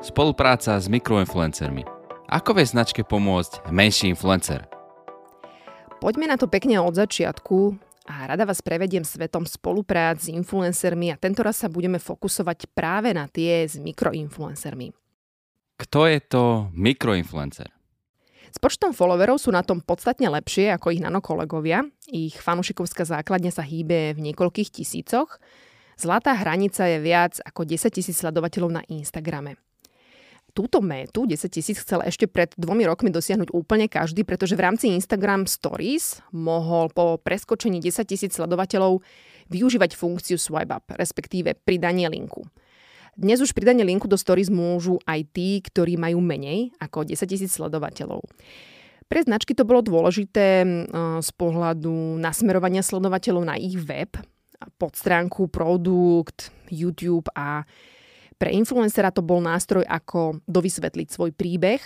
Spolupráca s mikroinfluencermi. Ako vie značke pomôcť menší influencer? Poďme na to pekne od začiatku a rada vás prevediem svetom spoluprác s influencermi a tento raz sa budeme fokusovať práve na tie s mikroinfluencermi. Kto je to mikroinfluencer? S počtom followerov sú na tom podstatne lepšie ako ich nanokolegovia. Ich fanušikovská základňa sa hýbe v niekoľkých tisícoch. Zlatá hranica je viac ako 10 tisíc sledovateľov na Instagrame. Túto métu 10 tisíc chcel ešte pred dvomi rokmi dosiahnuť úplne každý, pretože v rámci Instagram Stories mohol po preskočení 10 tisíc sledovateľov využívať funkciu swipe up, respektíve pridanie linku. Dnes už pridanie linku do stories môžu aj tí, ktorí majú menej ako 10 tisíc sledovateľov. Pre značky to bolo dôležité z pohľadu nasmerovania sledovateľov na ich web, podstránku, produkt, YouTube a pre influencera to bol nástroj, ako dovysvetliť svoj príbeh,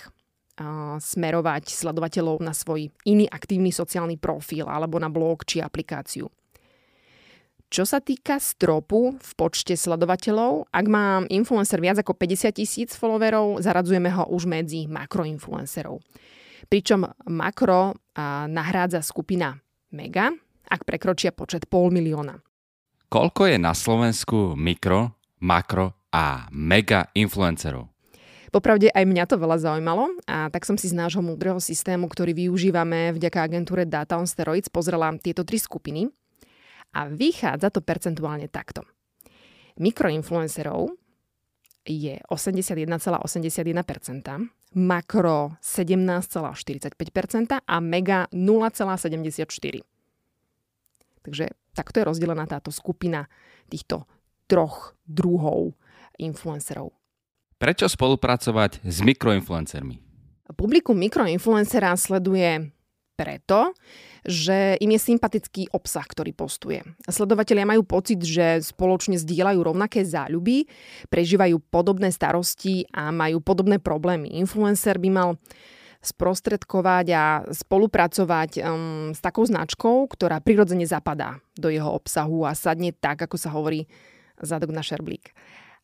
smerovať sledovateľov na svoj iný aktívny sociálny profil alebo na blog či aplikáciu. Čo sa týka stropu v počte sledovateľov, ak má influencer viac ako 50 tisíc followerov, zaradzujeme ho už medzi makroinfluencerov. Pričom makro nahrádza skupina mega, ak prekročia počet pol milióna. Koľko je na Slovensku mikro, makro a mega influencerov? Popravde aj mňa to veľa zaujímalo a tak som si z nášho múdreho systému, ktorý využívame vďaka agentúre Data on Steroids, pozrela tieto tri skupiny – a vychádza to percentuálne takto. Mikroinfluencerov je 81,81%, makro 17,45% a mega 0,74%. Takže takto je rozdelená táto skupina týchto troch druhov influencerov. Prečo spolupracovať s mikroinfluencermi? Publikum mikroinfluencera sleduje preto, že im je sympatický obsah, ktorý postuje. Sledovatelia majú pocit, že spoločne zdieľajú rovnaké záľuby, prežívajú podobné starosti a majú podobné problémy. Influencer by mal sprostredkovať a spolupracovať um, s takou značkou, ktorá prirodzene zapadá do jeho obsahu a sadne tak, ako sa hovorí zadok na šerblík.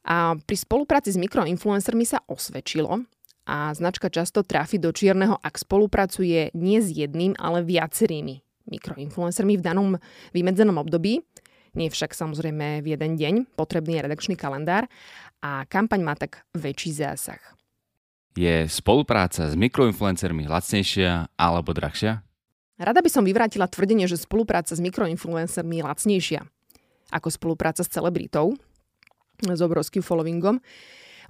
A pri spolupráci s mikroinfluencermi sa osvedčilo, a značka často trafi do čierneho, ak spolupracuje nie s jedným, ale viacerými mikroinfluencermi v danom vymedzenom období. Nie však samozrejme v jeden deň, potrebný je redakčný kalendár a kampaň má tak väčší zásah. Je spolupráca s mikroinfluencermi lacnejšia alebo drahšia? Rada by som vyvrátila tvrdenie, že spolupráca s mikroinfluencermi je lacnejšia ako spolupráca s celebritou s obrovským followingom.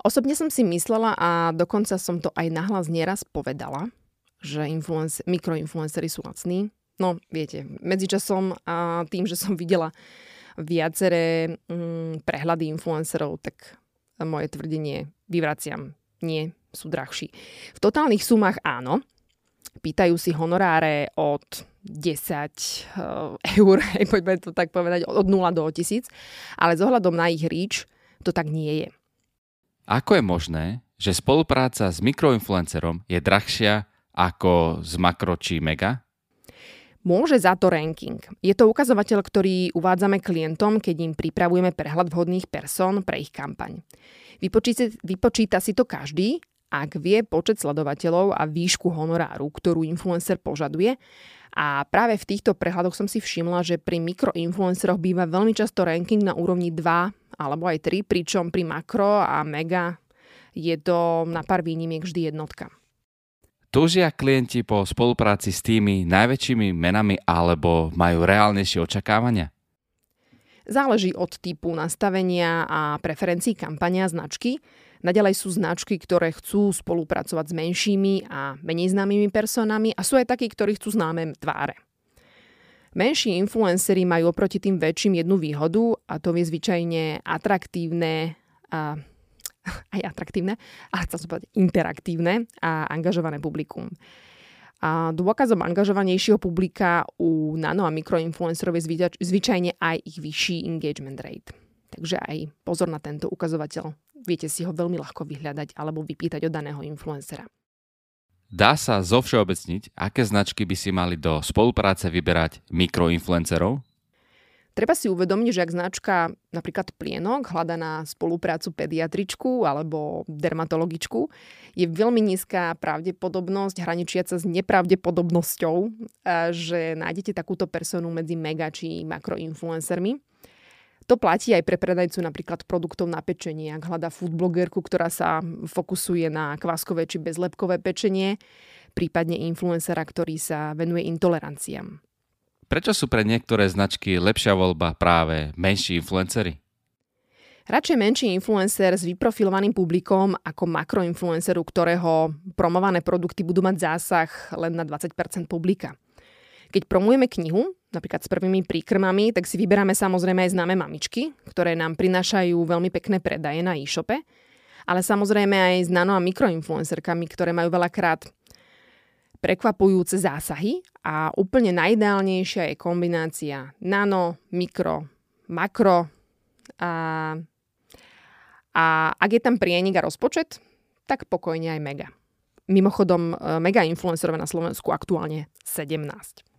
Osobne som si myslela a dokonca som to aj nahlas nieraz povedala, že influence, mikroinfluencery sú lacní. No, viete, medzičasom a tým, že som videla viaceré mm, prehľady influencerov, tak moje tvrdenie vyvraciam. Nie, sú drahší. V totálnych sumách áno. Pýtajú si honoráre od 10 uh, eh, eur, poďme to tak povedať, od 0 do 1000, ale s ohľadom na ich reach to tak nie je. Ako je možné, že spolupráca s mikroinfluencerom je drahšia ako z makro či mega? Môže za to ranking. Je to ukazovateľ, ktorý uvádzame klientom, keď im pripravujeme prehľad vhodných person pre ich kampaň. Vypočíta, vypočíta si to každý, ak vie počet sledovateľov a výšku honoráru, ktorú influencer požaduje. A práve v týchto prehľadoch som si všimla, že pri mikroinfluenceroch býva veľmi často ranking na úrovni 2 alebo aj 3, pričom pri makro a mega je to na pár výnimiek vždy jednotka. Túžia klienti po spolupráci s tými najväčšími menami alebo majú reálnejšie očakávania? Záleží od typu nastavenia a preferencií kampania značky. Naďalej sú značky, ktoré chcú spolupracovať s menšími a menej známymi personami a sú aj takí, ktorí chcú známe tváre. Menší influencery majú oproti tým väčším jednu výhodu a to je zvyčajne atraktívne a aj atraktívne, ale chcem povedať interaktívne a angažované publikum. A dôkazom angažovanejšieho publika u nano a mikroinfluencerov je zvyčajne aj ich vyšší engagement rate. Takže aj pozor na tento ukazovateľ. Viete si ho veľmi ľahko vyhľadať alebo vypýtať od daného influencera. Dá sa zovšeobecniť, aké značky by si mali do spolupráce vyberať mikroinfluencerov? Treba si uvedomiť, že ak značka napríklad plienok hľada na spoluprácu pediatričku alebo dermatologičku, je veľmi nízka pravdepodobnosť, hraničiaca s nepravdepodobnosťou, že nájdete takúto personu medzi mega či makroinfluencermi. To platí aj pre predajcu napríklad produktov na pečenie. Ak hľadá foodblogerku, ktorá sa fokusuje na kváskové či bezlepkové pečenie, prípadne influencera, ktorý sa venuje intoleranciám. Prečo sú pre niektoré značky lepšia voľba práve menší influencery? Radšej menší influencer s vyprofilovaným publikom ako makroinfluenceru, ktorého promované produkty budú mať zásah len na 20% publika. Keď promujeme knihu, napríklad s prvými príkrmami, tak si vyberáme samozrejme aj známe mamičky, ktoré nám prinášajú veľmi pekné predaje na e-shope, ale samozrejme aj s nano a mikroinfluencerkami, ktoré majú veľakrát prekvapujúce zásahy a úplne najideálnejšia je kombinácia nano, mikro, makro a, a ak je tam prienik a rozpočet, tak pokojne aj mega. Mimochodom, e, mega influencerové na Slovensku aktuálne 17.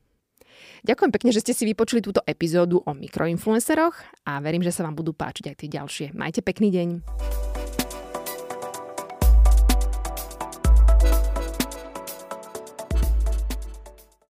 Ďakujem pekne, že ste si vypočuli túto epizódu o mikroinfluenceroch a verím, že sa vám budú páčiť aj tie ďalšie. Majte pekný deň.